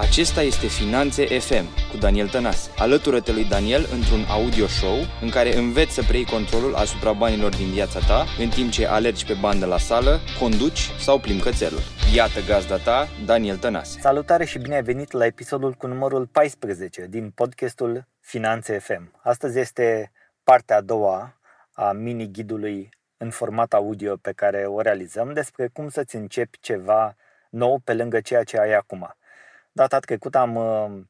Acesta este Finanțe FM cu Daniel Tănase. Alătură-te lui Daniel într-un audio show în care înveți să preiei controlul asupra banilor din viața ta în timp ce alergi pe bandă la sală, conduci sau plimbi cățelul. Iată gazda ta, Daniel Tănase. Salutare și bine ai venit la episodul cu numărul 14 din podcastul Finanțe FM. Astăzi este partea a doua a mini-ghidului în format audio pe care o realizăm despre cum să-ți începi ceva nou pe lângă ceea ce ai acum. Data trecută am uh,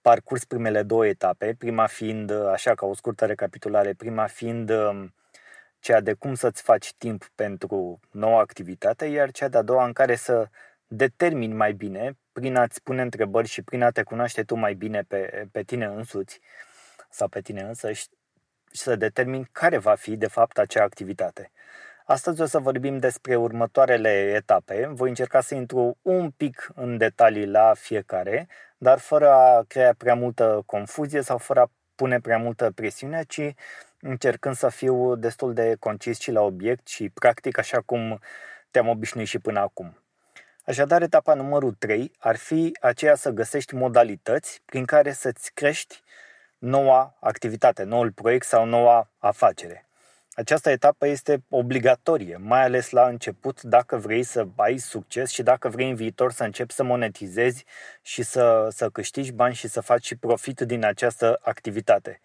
parcurs primele două etape, prima fiind, uh, așa ca o scurtă recapitulare, prima fiind um, ceea de cum să-ți faci timp pentru noua activitate, iar cea de-a doua în care să determini mai bine, prin a-ți pune întrebări și prin a te cunoaște tu mai bine pe, pe tine însuți sau pe tine însă și să determini care va fi de fapt acea activitate. Astăzi o să vorbim despre următoarele etape. Voi încerca să intru un pic în detalii la fiecare, dar fără a crea prea multă confuzie sau fără a pune prea multă presiune, ci încercând să fiu destul de concis și la obiect și practic așa cum te-am obișnuit și până acum. Așadar, etapa numărul 3 ar fi aceea să găsești modalități prin care să-ți crești noua activitate, noul proiect sau noua afacere. Această etapă este obligatorie, mai ales la început, dacă vrei să ai succes și dacă vrei în viitor să începi să monetizezi și să, să câștigi bani și să faci și profit din această activitate.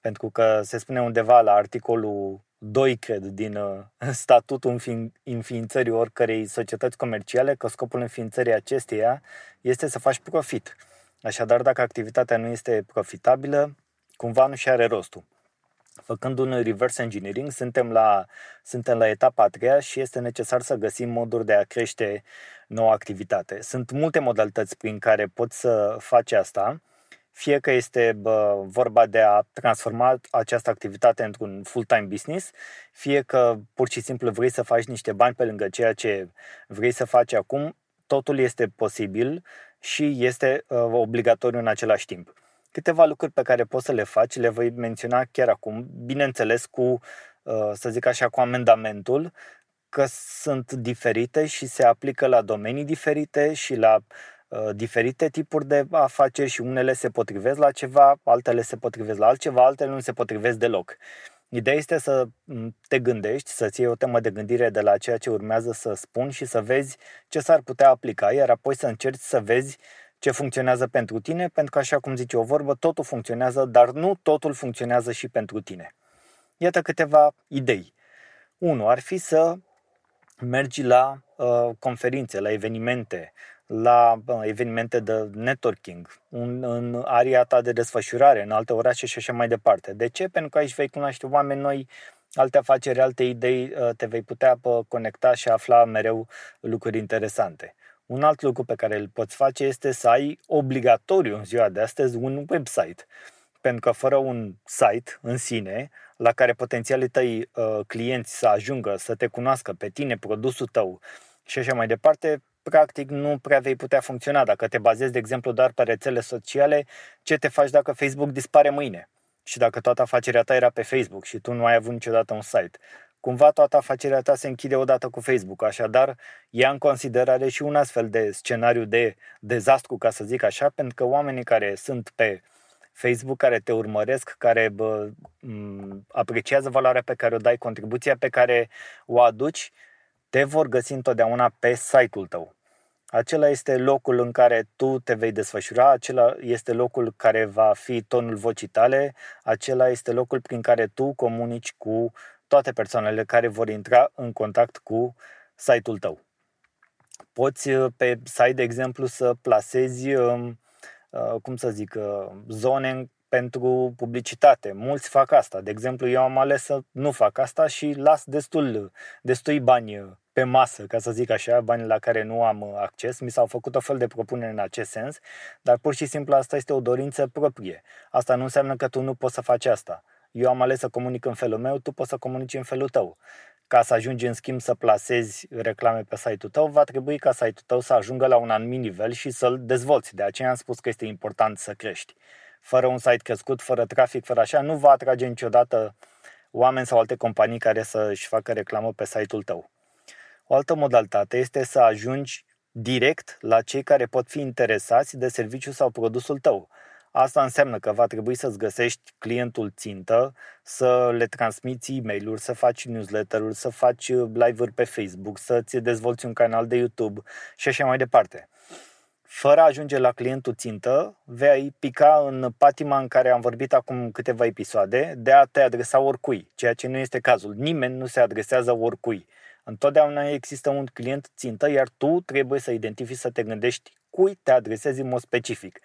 Pentru că se spune undeva la articolul 2, cred, din uh, statutul înființării oricărei societăți comerciale, că scopul înființării acesteia este să faci profit. Așadar, dacă activitatea nu este profitabilă, cumva nu și are rostul. Făcând un reverse engineering, suntem la, suntem la etapa a treia și este necesar să găsim moduri de a crește noua activitate. Sunt multe modalități prin care poți să faci asta, fie că este bă, vorba de a transforma această activitate într-un full-time business, fie că pur și simplu vrei să faci niște bani pe lângă ceea ce vrei să faci acum, totul este posibil și este uh, obligatoriu în același timp câteva lucruri pe care poți să le faci, le voi menționa chiar acum, bineînțeles cu, uh, să zic așa, cu amendamentul, că sunt diferite și se aplică la domenii diferite și la uh, diferite tipuri de afaceri și unele se potrivesc la ceva, altele se potrivesc la altceva, altele nu se potrivesc deloc. Ideea este să te gândești, să-ți iei o temă de gândire de la ceea ce urmează să spun și să vezi ce s-ar putea aplica, iar apoi să încerci să vezi ce funcționează pentru tine, pentru că, așa cum zice o vorbă, totul funcționează, dar nu totul funcționează și pentru tine. Iată câteva idei. Unu ar fi să mergi la uh, conferințe, la evenimente, la uh, evenimente de networking, un, în aria ta de desfășurare, în alte orașe și așa mai departe. De ce? Pentru că aici vei cunoaște oameni noi, alte afaceri, alte idei, uh, te vei putea uh, conecta și afla mereu lucruri interesante. Un alt lucru pe care îl poți face este să ai obligatoriu în ziua de astăzi un website. Pentru că fără un site în sine, la care potențialii tăi uh, clienți să ajungă, să te cunoască pe tine, produsul tău și așa mai departe, practic nu prea vei putea funcționa. Dacă te bazezi, de exemplu, doar pe rețele sociale, ce te faci dacă Facebook dispare mâine? Și dacă toată afacerea ta era pe Facebook și tu nu ai avut niciodată un site cumva toată afacerea ta se închide odată cu Facebook, așadar ia în considerare și un astfel de scenariu de dezastru, ca să zic așa, pentru că oamenii care sunt pe Facebook, care te urmăresc, care bă, apreciază valoarea pe care o dai, contribuția pe care o aduci, te vor găsi întotdeauna pe site-ul tău. Acela este locul în care tu te vei desfășura, acela este locul care va fi tonul vocii tale, acela este locul prin care tu comunici cu toate persoanele care vor intra în contact cu site-ul tău. Poți uh, pe site, de exemplu, să plasezi, um, uh, cum să zic, uh, zone pentru publicitate. Mulți fac asta. De exemplu, eu am ales să nu fac asta și las destul, destui bani pe masă, ca să zic așa, bani la care nu am acces. Mi s-au făcut o fel de propunere în acest sens, dar pur și simplu asta este o dorință proprie. Asta nu înseamnă că tu nu poți să faci asta eu am ales să comunic în felul meu, tu poți să comunici în felul tău. Ca să ajungi în schimb să placezi reclame pe site-ul tău, va trebui ca site-ul tău să ajungă la un anumit nivel și să-l dezvolți. De aceea am spus că este important să crești. Fără un site crescut, fără trafic, fără așa, nu va atrage niciodată oameni sau alte companii care să-și facă reclamă pe site-ul tău. O altă modalitate este să ajungi direct la cei care pot fi interesați de serviciul sau produsul tău. Asta înseamnă că va trebui să-ți găsești clientul țintă, să le transmiți e mail să faci newsletter-uri, să faci live-uri pe Facebook, să-ți dezvolți un canal de YouTube și așa mai departe. Fără a ajunge la clientul țintă, vei pica în patima în care am vorbit acum câteva episoade de a te adresa oricui, ceea ce nu este cazul. Nimeni nu se adresează oricui. Întotdeauna există un client țintă, iar tu trebuie să identifici, să te gândești cui te adresezi în mod specific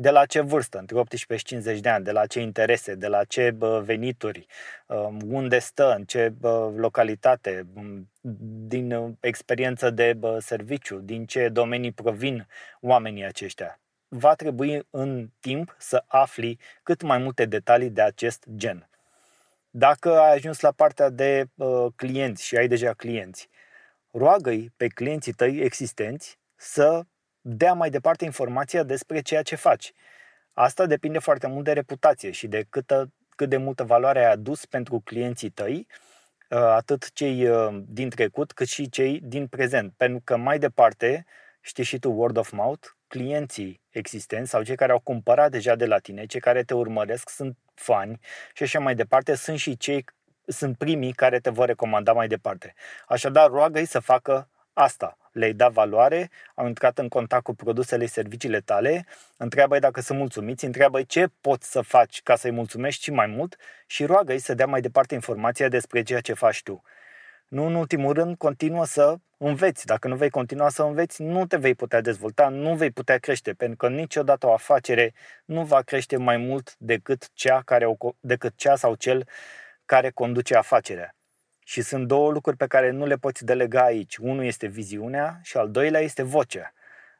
de la ce vârstă, între 18 și 50 de ani, de la ce interese, de la ce venituri, um, unde stă, în ce localitate, um, din uh, experiență de serviciu, din ce domenii provin oamenii aceștia. Va trebui în timp să afli cât mai multe detalii de acest gen. Dacă ai ajuns la partea de uh, clienți și ai deja clienți, roagă-i pe clienții tăi existenți să dea mai departe informația despre ceea ce faci. Asta depinde foarte mult de reputație și de câtă, cât de multă valoare ai adus pentru clienții tăi, uh, atât cei uh, din trecut cât și cei din prezent. Pentru că mai departe, știi și tu word of mouth, clienții existenți sau cei care au cumpărat deja de la tine, cei care te urmăresc, sunt fani și așa mai departe, sunt și cei sunt primii care te vor recomanda mai departe. Așadar, roagă-i să facă asta. Le-ai dat valoare, au intrat în contact cu produsele și serviciile tale, întreabă dacă sunt mulțumiți, întreabă ce poți să faci ca să-i mulțumești și mai mult și roagă-i să dea mai departe informația despre ceea ce faci tu. Nu în ultimul rând, continuă să înveți. Dacă nu vei continua să înveți, nu te vei putea dezvolta, nu vei putea crește, pentru că niciodată o afacere nu va crește mai mult decât cea, care o, decât cea sau cel care conduce afacerea. Și sunt două lucruri pe care nu le poți delega aici. Unul este viziunea și al doilea este vocea.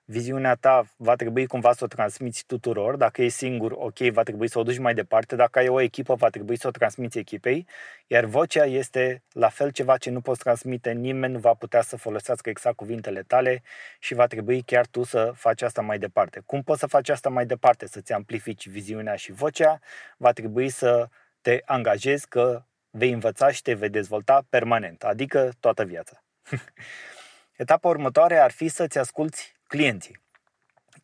Viziunea ta va trebui cumva să o transmiți tuturor. Dacă e singur, ok, va trebui să o duci mai departe. Dacă ai o echipă, va trebui să o transmiți echipei. Iar vocea este la fel ceva ce nu poți transmite. Nimeni nu va putea să folosească exact cuvintele tale și va trebui chiar tu să faci asta mai departe. Cum poți să faci asta mai departe? Să-ți amplifici viziunea și vocea? Va trebui să te angajezi că vei învăța și te vei dezvolta permanent, adică toată viața. Etapa următoare ar fi să-ți asculți clienții.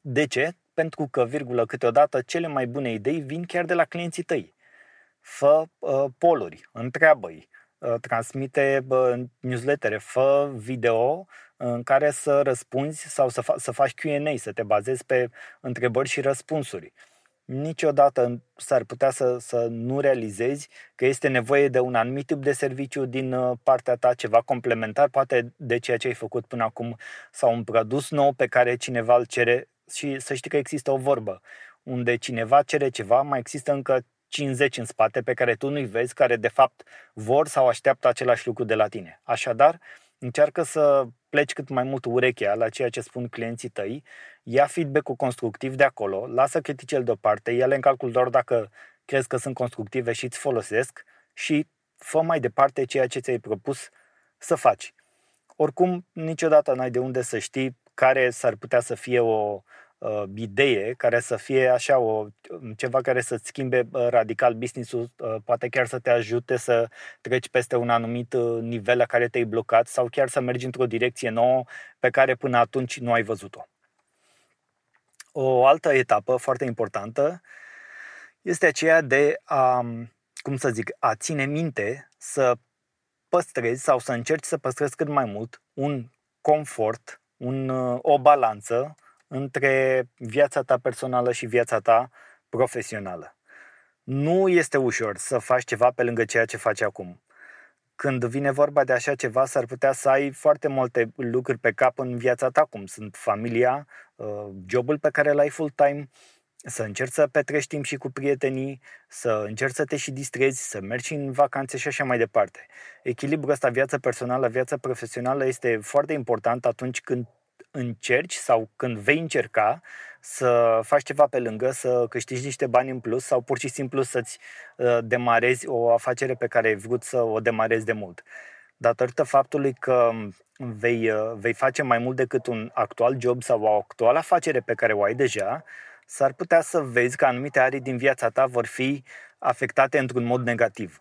De ce? Pentru că, virgulă, câteodată cele mai bune idei vin chiar de la clienții tăi. Fă uh, poluri, întreabă-i, uh, transmite uh, newslettere, fă video în care să răspunzi sau să, fa- să faci Q&A, să te bazezi pe întrebări și răspunsuri. Uh, niciodată s-ar putea să, să nu realizezi că este nevoie de un anumit tip de serviciu din uh, partea ta, ceva complementar, poate de ceea ce ai făcut până acum, sau un produs nou pe care cineva îl cere și să știi că există o vorbă. Unde cineva cere ceva, mai există încă 50 în spate pe care tu nu-i vezi, care de fapt vor sau așteaptă același lucru de la tine. Așadar, încearcă să pleci cât mai mult urechea la ceea ce spun clienții tăi, ia feedback-ul constructiv de acolo, lasă criticele deoparte, ia-le în calcul doar dacă crezi că sunt constructive și îți folosesc și fă mai departe ceea ce ți-ai propus să faci. Oricum, niciodată n-ai de unde să știi care s-ar putea să fie o uh, idee care să fie așa o, ceva care să-ți schimbe uh, radical business-ul, uh, poate chiar să te ajute să treci peste un anumit uh, nivel la care te-ai blocat sau chiar să mergi într-o direcție nouă pe care până atunci nu ai văzut-o. O altă etapă foarte importantă este aceea de a, cum să zic, a ține minte să păstrezi sau să încerci să păstrezi cât mai mult un confort, un, o balanță între viața ta personală și viața ta profesională. Nu este ușor să faci ceva pe lângă ceea ce faci acum. Când vine vorba de așa ceva, s-ar putea să ai foarte multe lucruri pe cap în viața ta, cum sunt familia, uh, jobul pe care l-ai full-time, să încerci să petrești timp și cu prietenii, să încerci să te și distrezi, să mergi în vacanțe și așa mai departe. Echilibrul ăsta, viața personală, viața profesională, este foarte important atunci când încerci sau când vei încerca să faci ceva pe lângă, să câștigi niște bani în plus sau pur și simplu să-ți uh, demarezi o afacere pe care ai vrut să o demarezi de mult. Datorită faptului că vei, uh, vei face mai mult decât un actual job sau o actuală afacere pe care o ai deja, s-ar putea să vezi că anumite arii din viața ta vor fi afectate într-un mod negativ.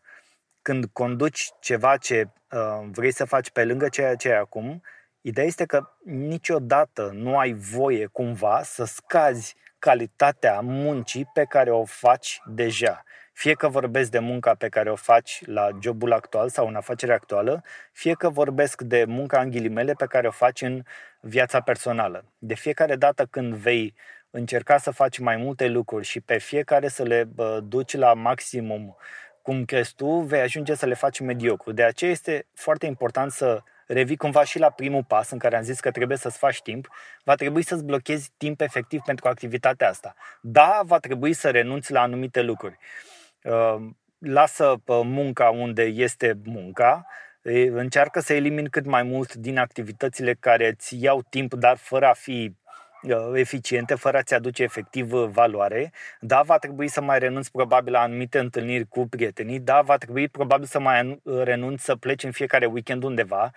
Când conduci ceva ce uh, vrei să faci pe lângă ceea ce ai acum, Ideea este că niciodată nu ai voie cumva să scazi calitatea muncii pe care o faci deja. Fie că vorbesc de munca pe care o faci la jobul actual sau în afacerea actuală, fie că vorbesc de munca în ghilimele pe care o faci în viața personală. De fiecare dată când vei încerca să faci mai multe lucruri și pe fiecare să le duci la maximum cum crezi tu, vei ajunge să le faci mediocru. De aceea este foarte important să revii cumva și la primul pas în care am zis că trebuie să-ți faci timp, va trebui să-ți blochezi timp efectiv pentru activitatea asta. Da, va trebui să renunți la anumite lucruri. Uh, lasă uh, munca unde este munca, încearcă să elimini cât mai mult din activitățile care îți iau timp, dar fără a fi uh, eficiente, fără a-ți aduce efectiv valoare. Da, va trebui să mai renunți probabil la anumite întâlniri cu prietenii. Da, va trebui probabil să mai renunți să pleci în fiecare weekend undeva.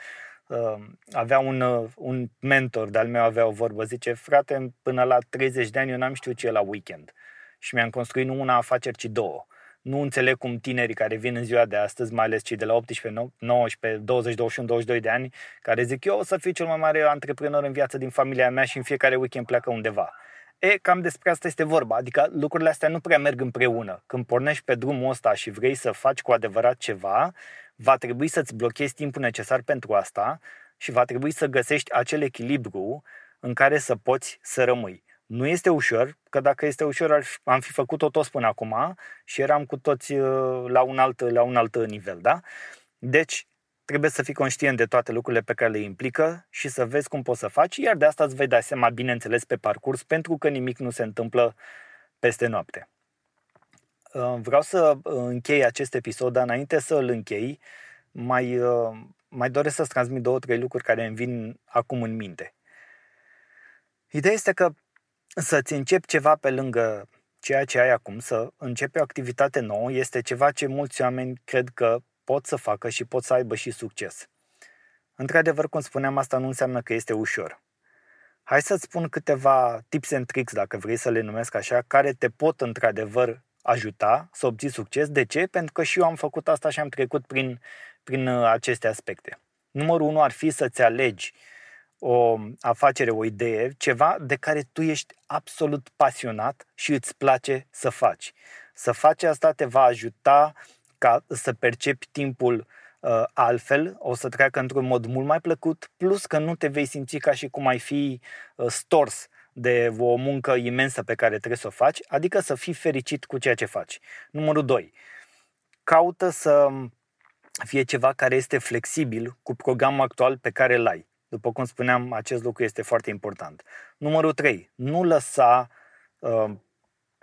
Avea un, un mentor de-al meu, avea o vorbă, zice, frate, până la 30 de ani eu n-am știut ce e la weekend. Și mi-am construit nu una afaceri, ci două nu înțeleg cum tinerii care vin în ziua de astăzi, mai ales cei de la 18, 19, 20, 21, 22 de ani, care zic eu o să fiu cel mai mare antreprenor în viață din familia mea și în fiecare weekend pleacă undeva. E, cam despre asta este vorba, adică lucrurile astea nu prea merg împreună. Când pornești pe drumul ăsta și vrei să faci cu adevărat ceva, va trebui să-ți blochezi timpul necesar pentru asta și va trebui să găsești acel echilibru în care să poți să rămâi. Nu este ușor, că dacă este ușor am fi făcut-o toți până acum și eram cu toți uh, la un alt, la un alt nivel, da? Deci, trebuie să fii conștient de toate lucrurile pe care le implică și să vezi cum poți să faci, iar de asta îți vei da seama, bineînțeles, pe parcurs, pentru că nimic nu se întâmplă peste noapte. Uh, vreau să uh, închei acest episod, dar înainte să îl închei, mai, mai doresc să-ți transmit două, trei lucruri care îmi vin acum în minte. Ideea este că să-ți începi ceva pe lângă ceea ce ai acum, să începi o activitate nouă, este ceva ce mulți oameni cred că pot să facă și pot să aibă și succes. Într-adevăr, cum spuneam, asta nu înseamnă că este ușor. Hai să-ți spun câteva tips and tricks, dacă vrei să le numesc așa, care te pot într-adevăr ajuta să obții succes. De ce? Pentru că și eu am făcut asta și am trecut prin, prin uh, aceste aspecte. Numărul unu ar fi să-ți alegi uh, o afacere, o idee, ceva de care tu ești absolut pasionat și îți place să faci. Să faci asta te va ajuta ca să percepi timpul uh, altfel, o să treacă într-un mod mult mai plăcut, plus că nu te vei simți ca și cum ai fi uh, stors de o muncă imensă pe care trebuie să o faci, adică să fii fericit cu ceea ce faci. Numărul 2. Caută să fie ceva care este flexibil cu programul actual pe care îl ai. După cum spuneam, acest lucru este foarte important. Numărul 3. Nu lăsa uh,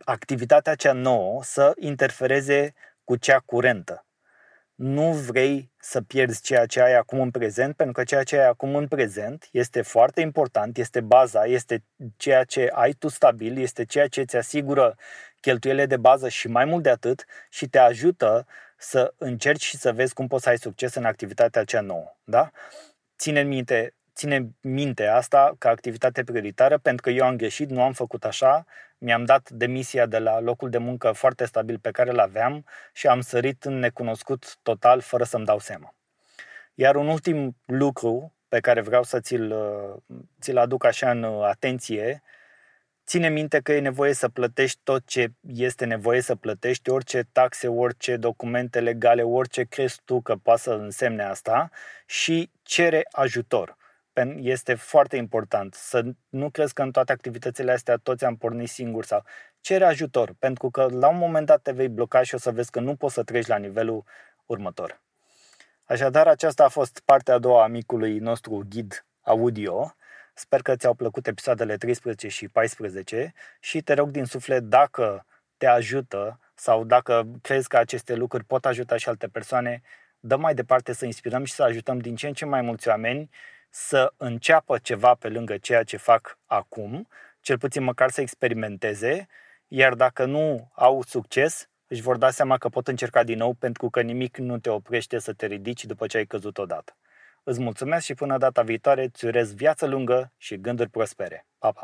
activitatea cea nouă să interfereze cu cea curentă. Nu vrei să pierzi ceea ce ai acum în prezent, pentru că ceea ce ai acum în prezent este foarte important, este baza, este ceea ce ai tu stabil, este ceea ce îți asigură cheltuielile de bază și mai mult de atât și te ajută să încerci și să vezi cum poți să ai succes în activitatea cea nouă. Da? ține minte, ține minte asta ca activitate prioritară, pentru că eu am greșit, nu am făcut așa, mi-am dat demisia de la locul de muncă foarte stabil pe care îl aveam și am sărit în necunoscut total fără să-mi dau seama. Iar un ultim lucru pe care vreau să ți-l, ți-l aduc așa în atenție Ține minte că e nevoie să plătești tot ce este nevoie să plătești, orice taxe, orice documente legale, orice crezi tu că poate să însemne asta și cere ajutor. Este foarte important să nu crezi că în toate activitățile astea toți am pornit singuri sau cere ajutor, pentru că la un moment dat te vei bloca și o să vezi că nu poți să treci la nivelul următor. Așadar, aceasta a fost partea a doua a micului nostru ghid audio. Sper că ți-au plăcut episoadele 13 și 14 și te rog din suflet dacă te ajută sau dacă crezi că aceste lucruri pot ajuta și alte persoane, dă mai departe să inspirăm și să ajutăm din ce în ce mai mulți oameni să înceapă ceva pe lângă ceea ce fac acum, cel puțin măcar să experimenteze, iar dacă nu au succes, își vor da seama că pot încerca din nou pentru că nimic nu te oprește să te ridici după ce ai căzut odată. Îți mulțumesc și până data viitoare îți urez viață lungă și gânduri prospere. Pa, pa!